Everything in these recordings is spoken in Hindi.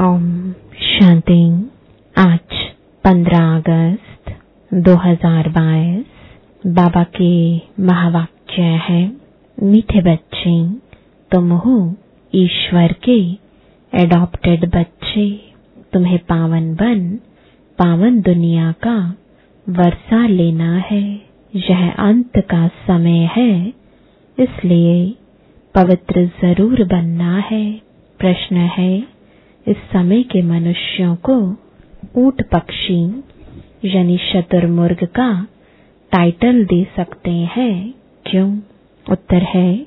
ओम शांति। आज 15 अगस्त 2022 बाबा के महावाक्य है, मीठे बच्चे, तुम हो ईश्वर के एडॉप्टेड बच्चे। तुम्हें पावन बन पावन दुनिया का वर्षा लेना है। यह अंत का समय है, इसलिए पवित्र ज़रूर बनना है। प्रश्न है इस समय के मनुष्यों को ऊट पक्षी, यानी शतुर्मुर्ग का टाइटल दे सकते हैं। क्यों? उत्तर है,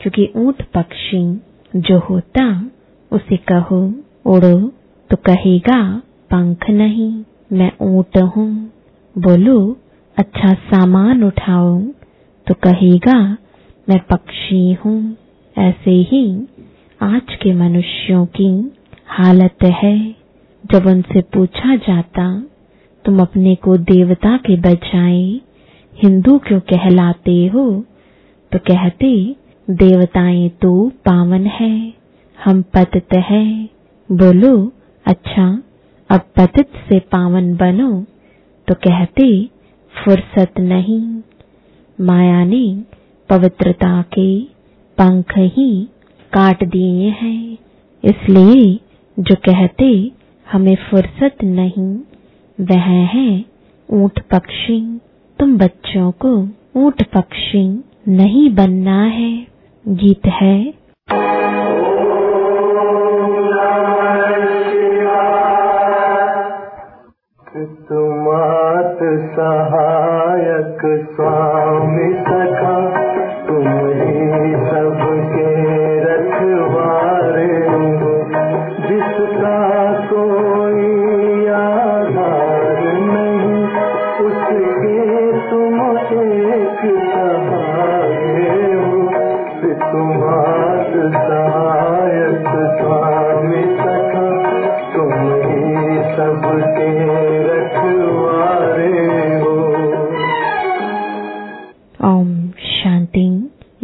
क्योंकि ऊट पक्षी जो होता, उसे कहो, उड़ो तो कहेगा, पंख नहीं, मैं ऊट हूँ। बोलो अच्छा सामान उठाओ तो कहेगा, मैं पक्षी हूँ। ऐसे ही आज के मनुष्यों की हालत है। जब उनसे पूछा जाता, तुम अपने को देवता के बजाय हिंदू क्यों कहलाते हो? तो कहते, देवताएँ तो पावन है, हम पतित है। बोलो अच्छा अब पतित से पावन बनो। तो कहते, फुर्सत नहीं। माया ने पवित्रता के पंख ही काट दिए हैं, इसलिए जो कहते, हमें फुर्सत नहीं, वह है ऊँट पक्षी। तुम बच्चों को ऊँट पक्षी नहीं बनना है। गीत है। तुमात सहायक स्वामी सखा, तुम ही सबके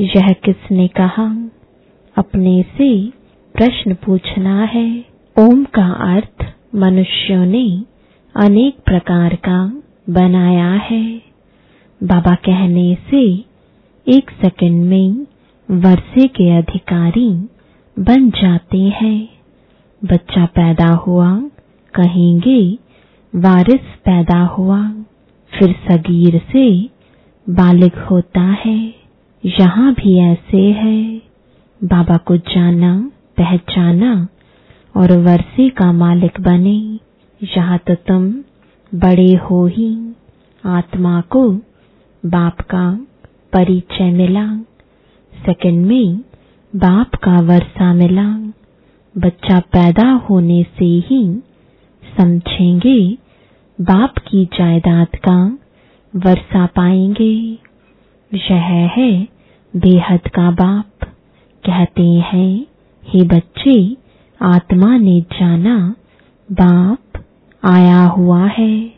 यह किसने कहा? अपने से प्रश्न पूछना है। ओम का अर्थ मनुष्यों ने अनेक प्रकार का बनाया है। बाबा कहने से एक सेकंड में वर्षे के अधिकारी बन जाते हैं। बच्चा पैदा हुआ, कहेंगे वारिस पैदा हुआ, फिर सगीर से बालिग होता है। यहाँ भी ऐसे है। बाबा को जाना, पहचाना और वर्षे का मालिक बने। यहाँ तो तुम बड़े हो ही। आत्मा को बाप का परिचय मिला। सेकंड में बाप का वर्षा मिला। बच्चा पैदा होने से ही समझेंगे बाप की जायदाद का वर्षा पाएँगे। यह है बेहद का बाप। कहते हैं, हे बच्चे, आत्मा ने जाना, बाप आया हुआ है।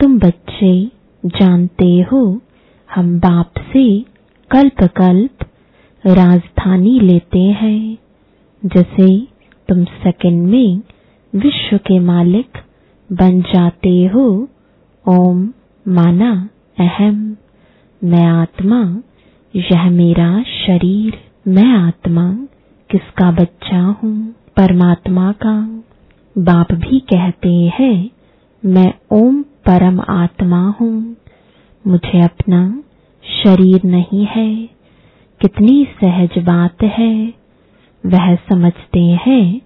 तुम बच्चे जानते हो, हम बाप से कल्प कल्प राजधानी लेते हैं। जैसे तुम सेकंड में विश्व के मालिक बन जाते हो, ओम माना अहम। मैं आत्मा यह मेरा शरीर, मैं आत्मा, किसका बच्चा हूँ? परमात्मा का। बाप भी कहते हैं, मैं ओम परम आत्मा हूँ। मुझे अपना शरीर नहीं है। कितनी सहज बात है। वह समझते हैं,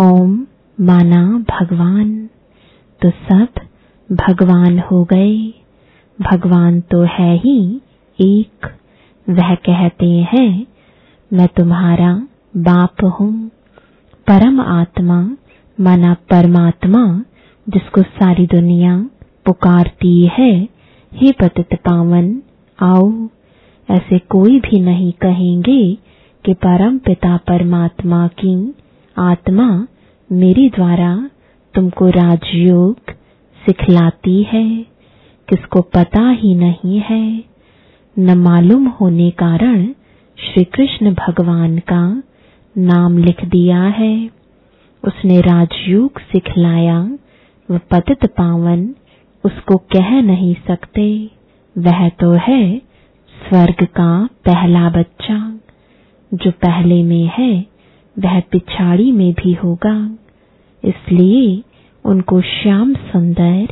ओम माना भगवान। तो सब भगवान हो गए। भगवान तो है ही एक। वह कहते हैं, मैं तुम्हारा बाप हूँ। परम आत्मा, माना परमात्मा, जिसको सारी दुनिया पुकारती है, हे पतित पावन, आओ। ऐसे कोई भी नहीं कहेंगे कि परम पिता परमात्मा की आत्मा मेरे द्वारा तुमको राजयोग सिखलाती है। किसको पता ही नहीं है। न मालूम होने कारण श्री कृष्ण भगवान का नाम लिख दिया है। उसने राजयोग सिखलाया। वह पतित पावन उसको कह नहीं सकते। वह तो है स्वर्ग का पहला बच्चा। जो पहले में है, वह पिछाड़ी में भी होगा। इसलिए उनको श्याम सुंदर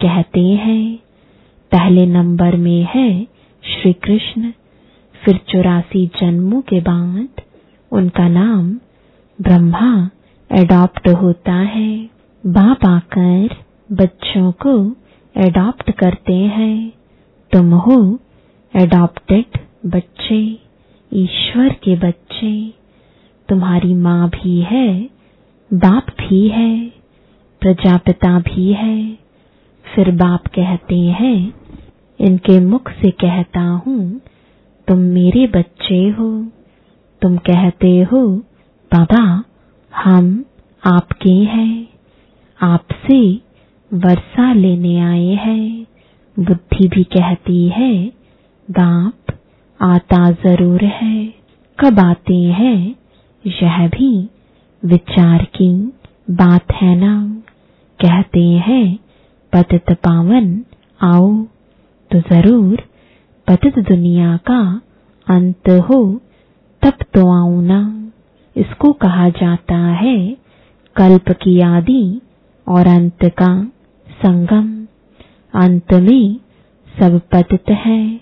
कहते हैं। पहले नंबर में है श्री कृष्ण फिर चौरासी जन्मों के बाद उनका नाम ब्रह्मा एडॉप्ट होता है। बाप आकर बच्चों को एडॉप्ट करते हैं। तुम हो एडॉप्टेड बच्चे, ईश्वर के बच्चे। तुम्हारी माँ भी है, बाप भी है, प्रजापिता भी है। फिर बाप कहते हैं इनके मुख से कहता हूँ, तुम मेरे बच्चे हो। तुम कहते हो, बाबा, हम आपके हैं। आपसे वर्षा लेने आए हैं। बुद्धि भी कहती है, बाप आता ज़रूर है। कब आते हैं, यह भी विचार की बात है ना। कहते हैं, पतित पावन आओ। तो ज़रूर, पतित दुनिया का अंत हो, तब तो आऊ ना। इसको कहा जाता है कल्प की आदि और अंत का संगम। अंत में सब पतित है,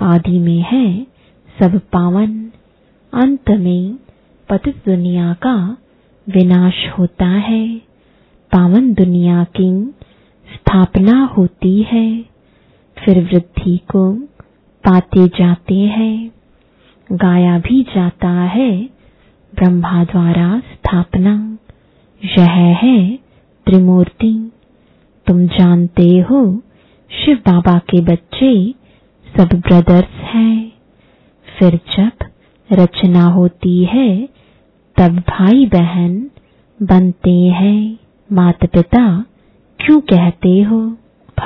आदि में है सब पावन। अंत में पतित दुनिया का विनाश होता है। पावन दुनिया की स्थापना होती है। फिर वृद्धि को पाते जाते हैं, गाया भी जाता है, ब्रह्मा द्वारा स्थापना। यह है त्रिमूर्ति। तुम जानते हो, शिव बाबा के बच्चे सब ब्रदर्स हैं। फिर जब रचना होती है, तब भाई बहन बनते हैं। माता पिता क्यों कहते हो,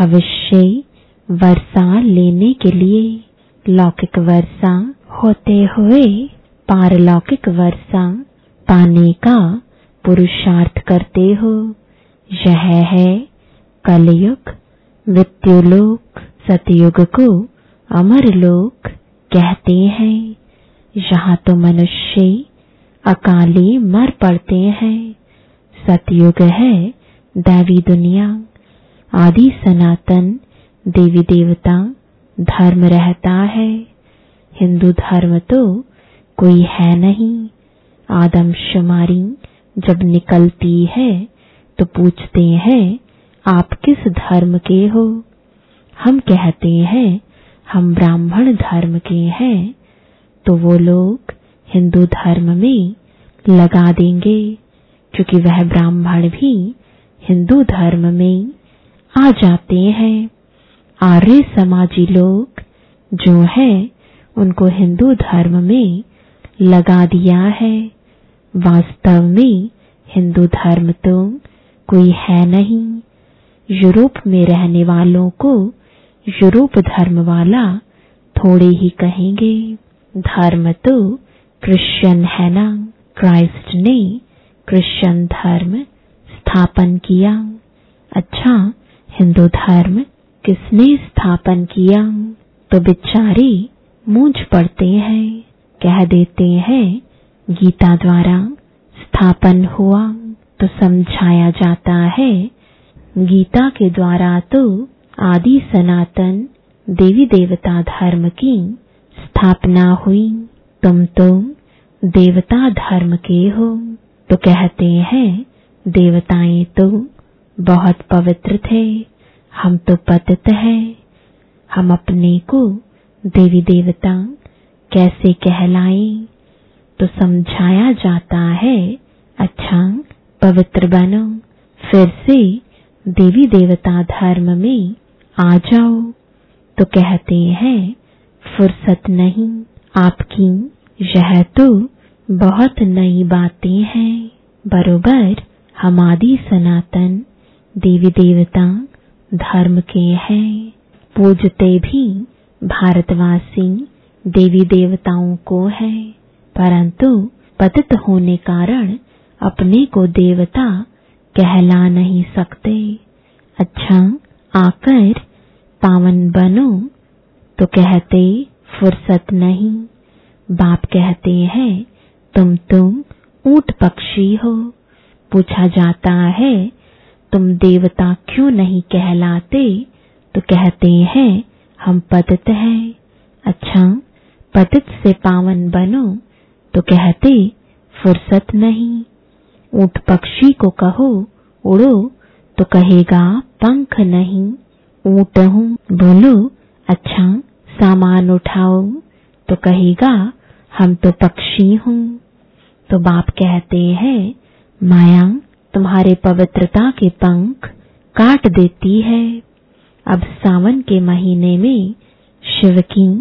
भविष्य वर्षा लेने के लिए। लौकिक वर्षा होते हुए पारलौकिक वर्षा पाने का पुरुषार्थ करते हो। यह है कलयुग मृत्युलोक सतयुग को अमर लोक कहते हैं। यहाँ तो मनुष्य अकाली मर पड़ते हैं। सतयुग है दैवी दुनिया, आदि सनातन देवी देवता धर्म रहता है। हिंदू धर्म तो कोई है नहीं। आदम शुमारी जब निकलती है तो पूछते हैं, आप किस धर्म के हो? हम कहते हैं, हम ब्राह्मण धर्म के हैं। तो वो लोग हिंदू धर्म में लगा देंगे, क्योंकि वह ब्राह्मण भी हिंदू धर्म में आ जाते हैं। आर्य समाजी लोग जो है, उनको हिंदू धर्म में लगा दिया है। वास्तव में हिंदू धर्म तो कोई है नहीं। यूरोप में रहने वालों को यूरोप धर्म वाला थोड़े ही कहेंगे। धर्म तो क्रिश्चियन है ना? क्राइस्ट ने क्रिश्चियन धर्म स्थापन किया। अच्छा हिंदू धर्म किसने स्थापन किया? तो बेचारे मूंझ पड़ते हैं, कह देते हैं, गीता द्वारा स्थापन हुआ तो समझाया जाता है। गीता के द्वारा तो आदि सनातन देवी देवता धर्म की स्थापना हुई। तुम तो देवता धर्म के हो तो कहते हैं, देवताएँ तो बहुत पवित्र थे। हम तो पतित हैं। हम अपने को देवी देवता कैसे कहलाएँ? तो समझाया जाता है अच्छा पवित्र बनो, फिर से देवी देवता धर्म में आ जाओ। तो कहते हैं, फुर्सत नहीं, आपकी यह तो बहुत नई बातें हैं। बरोबर हमारी सनातन देवी देवता धर्म के हैं। पूजते भी भारतवासी देवी देवताओं को है। परंतु पतित होने कारण अपने को देवता कहला नहीं सकते। अच्छा आकर पावन बनो तो कहते फुर्सत नहीं। बाप कहते हैं तुम तुम ऊँट पक्षी हो। पूछा जाता है तुम देवता क्यों नहीं कहलाते? तो कहते हैं, हम पतित हैं। अच्छा पतित से पावन बनो तो कहते, फुर्सत नहीं। ऊँट पक्षी को कहो, उड़ो तो कहेगा, पंख नहीं। ऊँट हूँ, बोलो अच्छा सामान उठाओ। तो कहेगा, हम तो पक्षी हूँ। तो बाप कहते हैं, माया तुम्हारे पवित्रता के पंख काट देती है। अब सावन के महीने में शिव की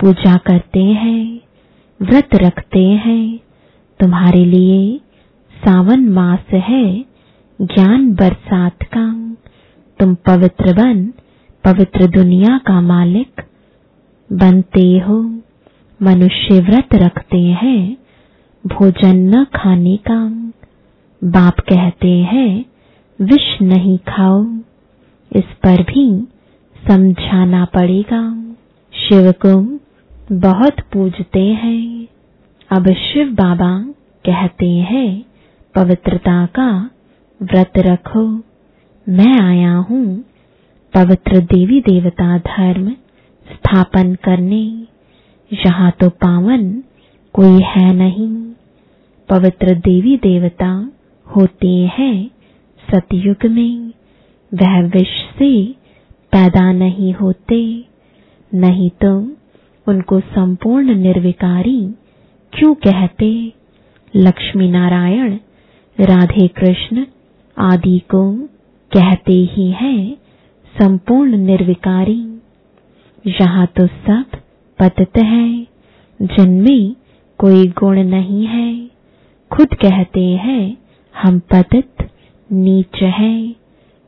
पूजा करते हैं, व्रत रखते हैं। तुम्हारे लिए सावन मास है, ज्ञान बरसात का। तुम पवित्र बन, पवित्र दुनिया का मालिक बनते हो। मनुष्य व्रत रखते हैं, भोजन न खाने का। बाप कहते हैं, विष नहीं खाओ। इस पर भी समझाना पड़ेगा। शिव को बहुत पूजते हैं। अब शिव बाबा कहते हैं, पवित्रता का व्रत रखो। मैं आया हूँ पवित्र देवी देवता धर्म स्थापन करने। यहाँ तो पावन कोई है नहीं। पवित्र देवी देवता होते हैं। सतयुग में वह विष से पैदा नहीं होते। नहीं तो उनको संपूर्ण निर्विकारी क्यों कहते? लक्ष्मी नारायण, राधे कृष्ण आदि को कहते ही हैं संपूर्ण निर्विकारी। यहाँ तो सब पतित है, जिनमें कोई गुण नहीं है। खुद कहते हैं हम पतित नीच है।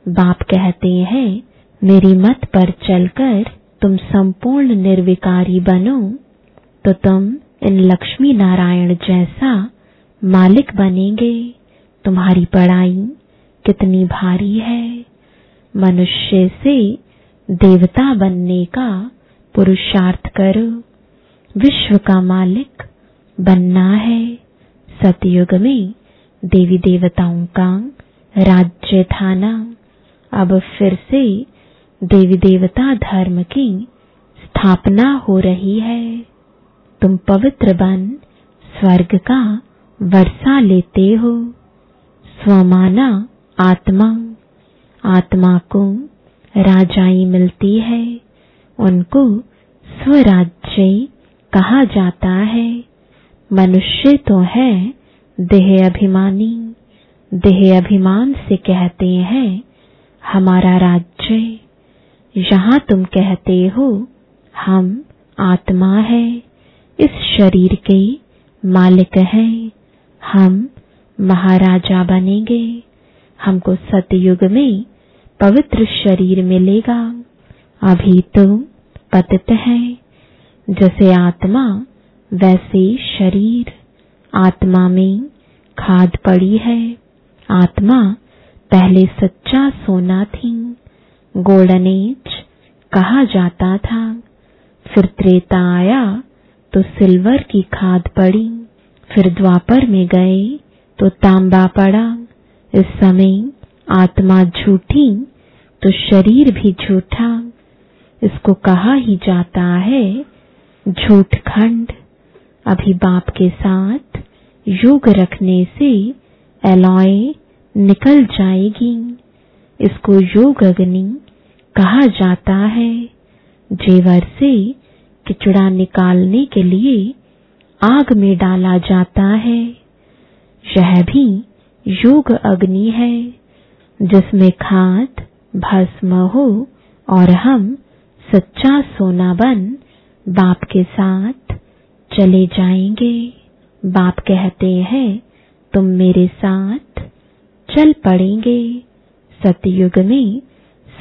बाप कहते हैं, मेरी मत पर चलकर तुम संपूर्ण निर्विकारी बनो। तो तुम इन लक्ष्मी नारायण जैसा मालिक बनेंगे। तुम्हारी पढ़ाई कितनी भारी है। मनुष्य से देवता बनने का पुरुषार्थ करो। विश्व का मालिक बनना है। सतयुग में देवी देवताओं का राज्य था ना। अब फिर से देवी देवता धर्म की स्थापना हो रही है। तुम पवित्र बन स्वर्ग का वर्षा लेते हो। स्वमाना आत्मा आत्मा को राजाई मिलती है। उनको स्वराज्य कहा जाता है। मनुष्य तो है देह अभिमानी, देह अभिमान से कहते हैं, हमारा राज्य यहाँ तुम कहते हो, हम आत्मा है, इस शरीर के मालिक हैं, हम महाराजा बनेंगे, हमको सतयुग में पवित्र शरीर मिलेगा, अभी तो पतित है, जैसे आत्मा, वैसे शरीर, आत्मा में खाद पड़ी है। आत्मा पहले सच्चा सोना थी। गोल्डन एज कहा जाता था। फिर त्रेता आया तो सिल्वर की खाद पड़ी। फिर द्वापर में गए तो तांबा पड़ा। इस समय आत्मा झूठी तो शरीर भी झूठा। इसको कहा ही जाता है, झूठ खंड। अभी बाप के साथ योग रखने से एलॉय निकल जाएगी। इसको योग अग्नि कहा जाता है। जेवर से किचड़ा निकालने के लिए आग में डाला जाता है। यह भी योग अग्नि है, जिसमें खाद, भस्म हो और हम सच्चा सोना बन बाप के साथ चले जाएँगे। बाप कहते हैं, तुम मेरे साथ चल पड़ेंगे। सतयुग में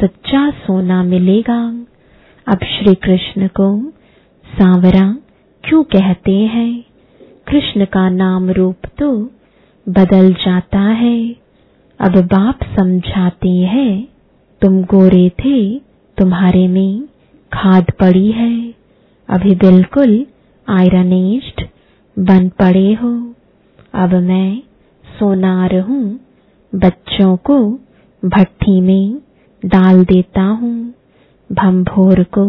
सच्चा सोना मिलेगा। अब श्री कृष्ण को सांवरा क्यों कहते हैं? कृष्ण का नाम रूप तो बदल जाता है। अब बाप समझाते हैं, तुम गोरे थे, तुम्हारे में खाद पड़ी है। अभी बिल्कुल आयरनेस्ड बन पड़े हो। अब मैं सोनार हूँ बच्चों को भट्टी में डाल देता हूँ। भंभोर को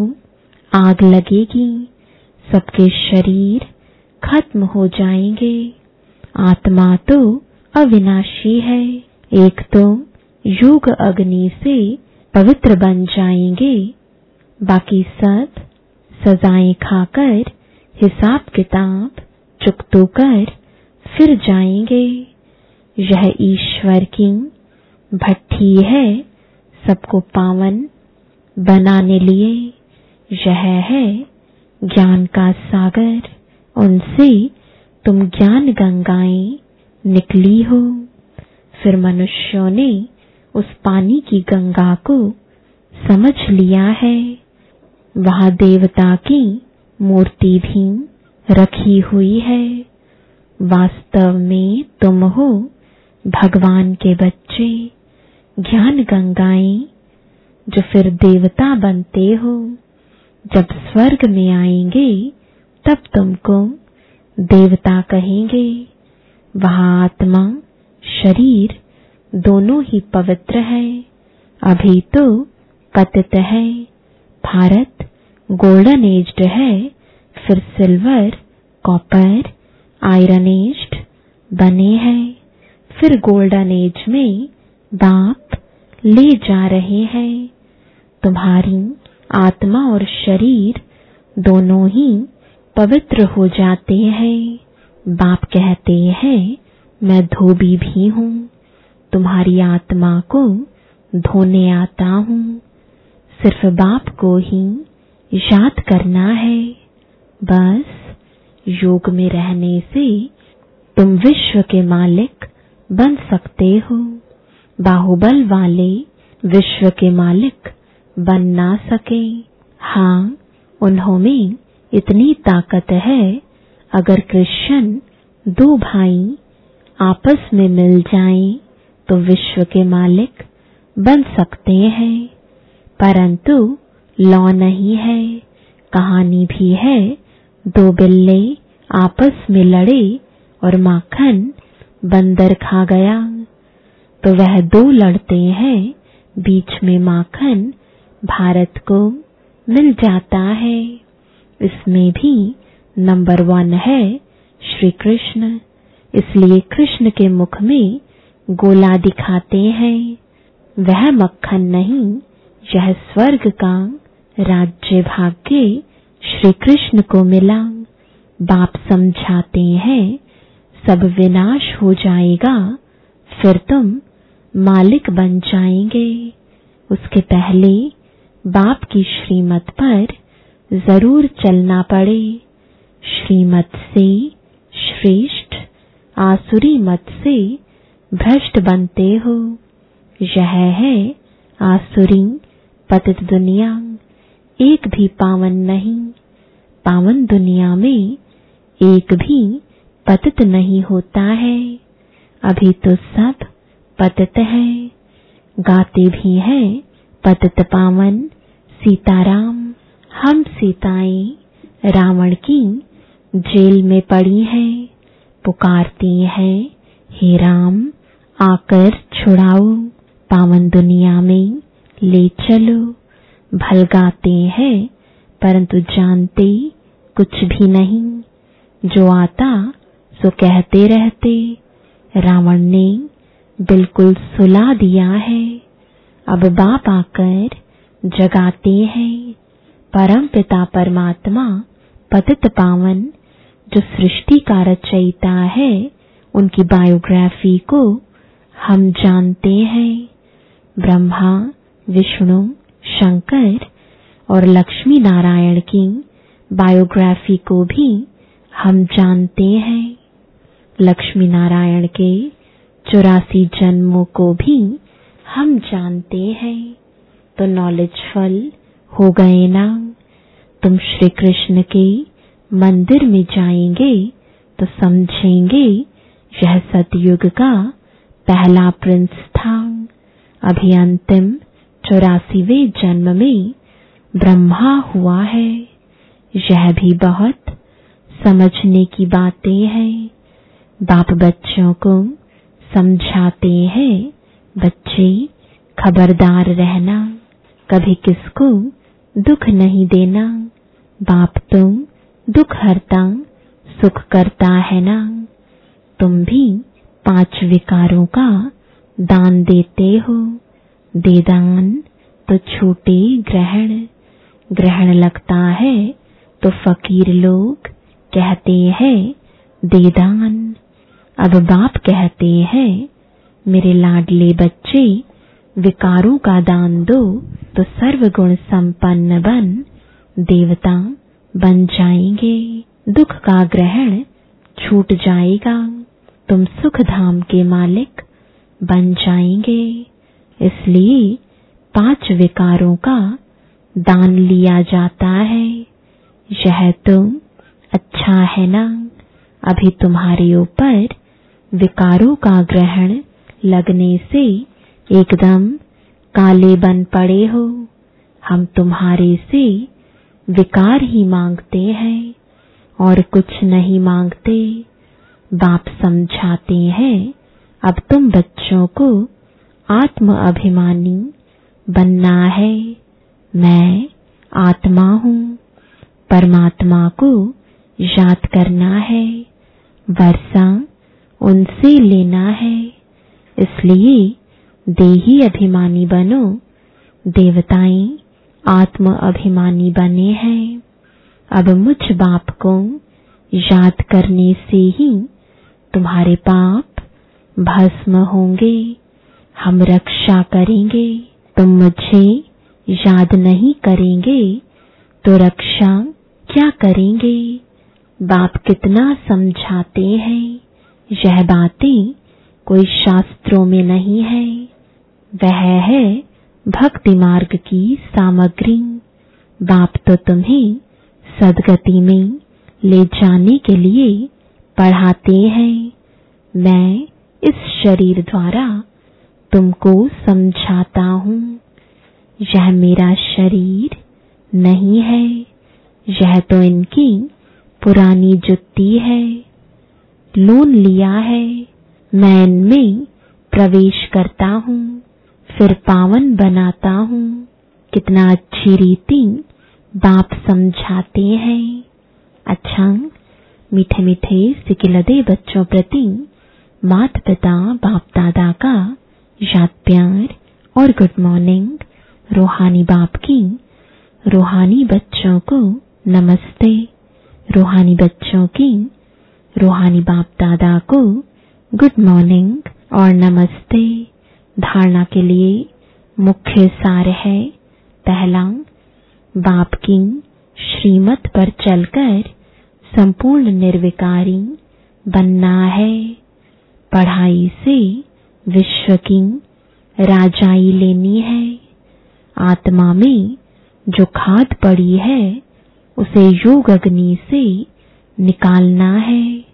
आग लगेगी, सबके शरीर खत्म हो जाएँगे। आत्मा तो अविनाशी है, एक तो युग अग्नि से पवित्र बन जाएँगे। बाकी सब सजाएँ खाकर हिसाब किताब चुकतो कर फिर जाएँगे। यह ईश्वर की भट्टी है, सबको पावन बनाने लिए। यह है ज्ञान का सागर, उनसे तुम ज्ञान गंगाएँ निकली हो। फिर मनुष्यों ने उस पानी की गंगा को समझ लिया है। वहाँ देवता की मूर्ति भी रखी हुई है। वास्तव में तुम हो भगवान के बच्चे, ज्ञान गंगाएँ, जो फिर देवता बनते हो। जब स्वर्ग में आएँगे, तब तुमको देवता कहेंगे। वहाँ आत्मा, शरीर दोनों ही पवित्र है। अभी तो पतित है, भारत गोल्डन एज्ड है। फिर सिल्वर कॉपर आयरन एज्ड बने हैं। फिर गोल्डन एज में बाप ले जा रहे हैं। तुम्हारी आत्मा और शरीर दोनों ही पवित्र हो जाते हैं। बाप कहते हैं, मैं धोबी भी हूँ। तुम्हारी आत्मा को धोने आता हूँ। सिर्फ़ बाप को ही याद करना है। बस योग में रहने से तुम विश्व के मालिक बन सकते हो। बाहुबल वाले विश्व के मालिक बन ना सके। हाँ उन्होंने इतनी ताकत है, अगर कृष्ण दो भाई आपस में मिल जाएँ तो विश्व के मालिक बन सकते हैं। परंतु लॉ नहीं है, कहानी भी है दो बिल्ले आपस में लड़े और माखन बंदर खा गया। तो वह दो लड़ते हैं, बीच में माखन भारत को मिल जाता है। इसमें भी नंबर वन है श्री कृष्ण। इसलिए कृष्ण के मुख में गोला दिखाते हैं। वह मक्खन नहीं, यह स्वर्ग का राज्य भाग्य श्री कृष्ण को मिला। बाप समझाते हैं, सब विनाश हो जाएगा, फिर तुम मालिक बन जाएँगे। उसके पहले बाप की श्रीमत पर ज़रूर चलना पड़े। श्रीमत से श्रेष्ठ, आसुरी मत से भ्रष्ट बनते हो। यह है आसुरी पतित दुनिया। एक भी पावन नहीं। पावन दुनिया में एक भी पतित नहीं होता है। अभी तो सब पतित है। गाते भी हैं पतित पावन। सीताराम, हम सीताएँ रावण की जेल में पड़ी हैं। पुकारती हैं, हे राम, आकर छुड़ाओ। पावन दुनिया में ले चलो। भलगाते हैं, परंतु जानते कुछ भी नहीं। जो आता, सो कहते रहते। रावण ने बिल्कुल सुला दिया है। अब बाप आकर जगाते हैं। परम पिता परमात्मा, पतित पावन, जो सृष्टि का रचयिता है, उनकी बायोग्राफी को हम जानते हैं। ब्रह्मा, विष्णु शंकर और लक्ष्मी नारायण की बायोग्राफी को भी हम जानते हैं। लक्ष्मी नारायण के चौरासी जन्मों को भी हम जानते हैं। तो नॉलेजफुल हो गए ना। तुम श्री कृष्ण के मंदिर में जाएँगे तो समझेंगे यह सतयुग का पहला प्रिंस था। अभी अंतिम चौरासीवे जन्म में ब्रह्मा हुआ है। यह भी बहुत समझने की बातें हैं। बाप बच्चों को समझाते हैं, बच्चे, खबरदार रहना। कभी किसको दुख नहीं देना। बाप तुम दुख हरता, सुख करता है ना। तुम भी पाँच विकारों का दान देते हो। दे दान तो छूटे ग्रहण। ग्रहण लगता है तो फकीर लोग कहते हैं दे दान अब बाप कहते हैं, मेरे लाडले बच्चे, विकारों का दान दो तो सर्वगुण संपन्न बन। देवता बन जाएँगे, दुख का ग्रहण छूट जाएगा, तुम सुख धाम के मालिक बन जाएँगे। इसलिए पाँच विकारों का दान लिया जाता है। यह तो अच्छा है ना? अभी तुम्हारे ऊपर विकारों का ग्रहण लगने से एकदम काले बन पड़े हो। हम तुम्हारे से विकार ही मांगते हैं और कुछ नहीं मांगते। बाप समझाते हैं, अब तुम बच्चों को आत्म अभिमानी बनना है। मैं आत्मा हूँ। परमात्मा को याद करना है। वर्षा उनसे लेना है। इसलिए देही अभिमानी बनो। देवताएँ आत्म अभिमानी बने हैं। अब मुझ बाप को याद करने से ही तुम्हारे पाप भस्म होंगे। हम रक्षा करेंगे, तुम मुझे याद नहीं करेंगे तो रक्षा क्या करेंगे? बाप कितना समझाते हैं, यह बातें कोई शास्त्रों में नहीं है। वह है भक्ति मार्ग की सामग्री। बाप तो तुम्हें सदगति में ले जाने के लिए पढ़ाते हैं। मैं इस शरीर द्वारा तुमको समझाता हूँ, यह मेरा शरीर नहीं है, यह तो इनकी पुरानी जुत्ती है, लोन लिया है, मैं इनमें प्रवेश करता हूँ, फिर पावन बनाता हूँ। कितना अच्छी रीति बाप समझाते हैं। अच्छा मीठे मीठे सिकिलदे बच्चों प्रति मात पिता बाप दादा का याद प्यार और गुड मॉर्निंग रूहानी बाप की। रूहानी बच्चों को नमस्ते। रूहानी बच्चों की, रूहानी बाप दादा को गुड मॉर्निंग और नमस्ते। धारणा के लिए मुख्य सार है। पहला, बाप की श्रीमत पर चलकर संपूर्ण निर्विकारी बनना है। पढ़ाई से विश्व की राजाई लेनी है। आत्मा में जो खाद पड़ी है, उसे योग अग्नि से निकालना है।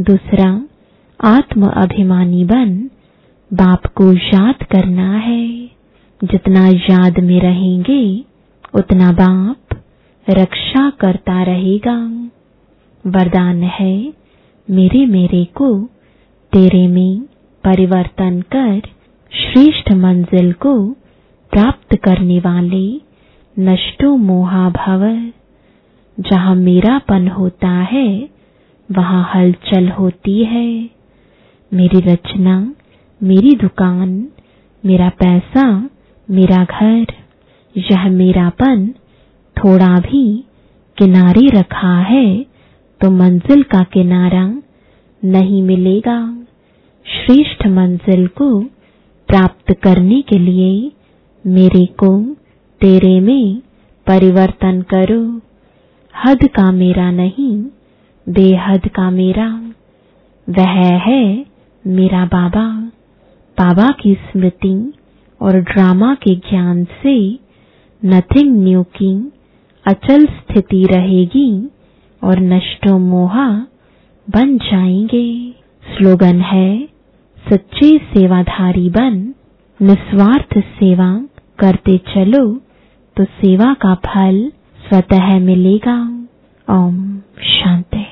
दूसरा, आत्म अभिमानी बन, बाप को याद करना है। जितना याद में रहेंगे, उतना बाप रक्षा करता रहेगा। वरदान है, मेरे मेरे को तेरे में परिवर्तन कर श्रेष्ठ मंजिल को प्राप्त करने वाले नष्टो मोहा भव जहाँ मेरापन होता है, वहाँ हलचल होती है। मेरी रचना, मेरी दुकान, मेरा पैसा, मेरा घर, यह मेरापन थोड़ा भी किनारे रखा है तो मंजिल का किनारा नहीं मिलेगा। श्रेष्ठ मंजिल को प्राप्त करने के लिए मेरे को तेरे में परिवर्तन करो। हद का मेरा नहीं, बेहद का मेरा। वह है मेरा बाबा। बाबा की स्मृति और ड्रामा के ज्ञान से नथिंग न्यू की अचल स्थिति रहेगी और नष्टो मोहा बन जाएँगे। स्लोगन है सच्चे सेवाधारी बन, निस्वार्थ सेवा करते चलो तो सेवा का फल स्वतः मिलेगा। ओम, शांति।